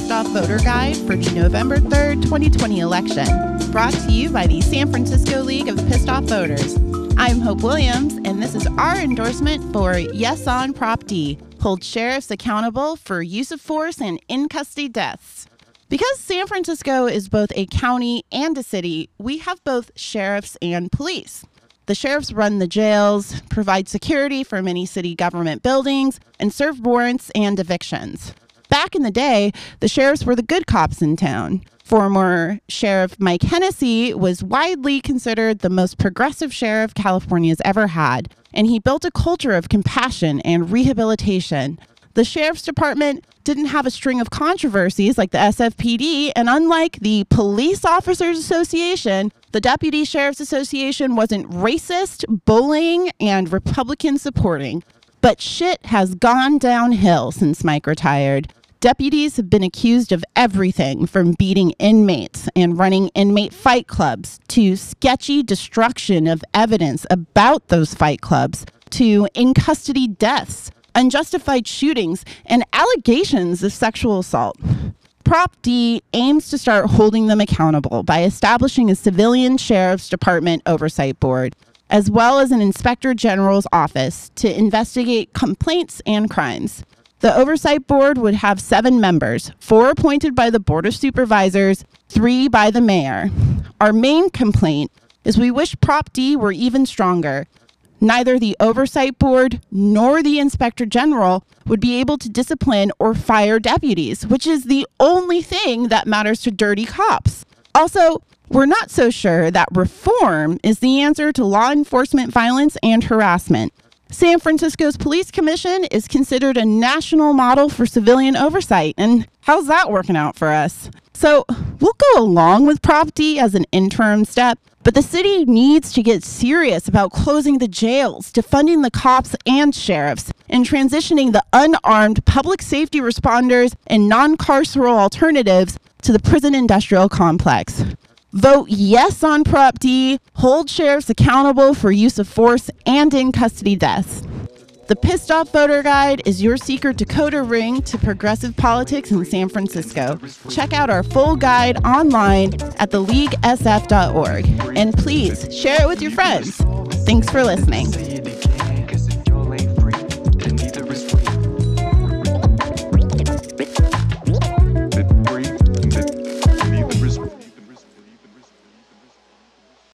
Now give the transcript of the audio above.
Pissed off voter Guide for the November 3rd, 2020 election. Brought to you by the San Francisco League of Pissed Off Voters. I'm Hope Williams, and this is our endorsement for Yes on Prop D hold sheriffs accountable for use of force and in custody deaths. Because San Francisco is both a county and a city, we have both sheriffs and police. The sheriffs run the jails, provide security for many city government buildings, and serve warrants and evictions. Back in the day, the sheriffs were the good cops in town. Former Sheriff Mike Hennessy was widely considered the most progressive sheriff California's ever had, and he built a culture of compassion and rehabilitation. The sheriff's department didn't have a string of controversies like the SFPD, and unlike the Police Officers Association, the Deputy Sheriff's Association wasn't racist, bullying, and Republican supporting. But shit has gone downhill since Mike retired. Deputies have been accused of everything from beating inmates and running inmate fight clubs to sketchy destruction of evidence about those fight clubs to in custody deaths, unjustified shootings, and allegations of sexual assault. Prop D aims to start holding them accountable by establishing a civilian sheriff's department oversight board, as well as an inspector general's office to investigate complaints and crimes. The oversight board would have seven members, four appointed by the Board of Supervisors, three by the mayor. Our main complaint is we wish Prop D were even stronger. Neither the oversight board nor the inspector general would be able to discipline or fire deputies, which is the only thing that matters to dirty cops. Also, we're not so sure that reform is the answer to law enforcement violence and harassment. San Francisco's Police Commission is considered a national model for civilian oversight. And how's that working out for us? So we'll go along with Prop D as an interim step, but the city needs to get serious about closing the jails, defunding the cops and sheriffs, and transitioning the unarmed public safety responders and non carceral alternatives to the prison industrial complex. Vote yes on Prop D. Hold sheriffs accountable for use of force and in custody deaths. The Pissed Off Voter Guide is your secret decoder ring to progressive politics in San Francisco. Check out our full guide online at theleaguesf.org. And please share it with your friends. Thanks for listening.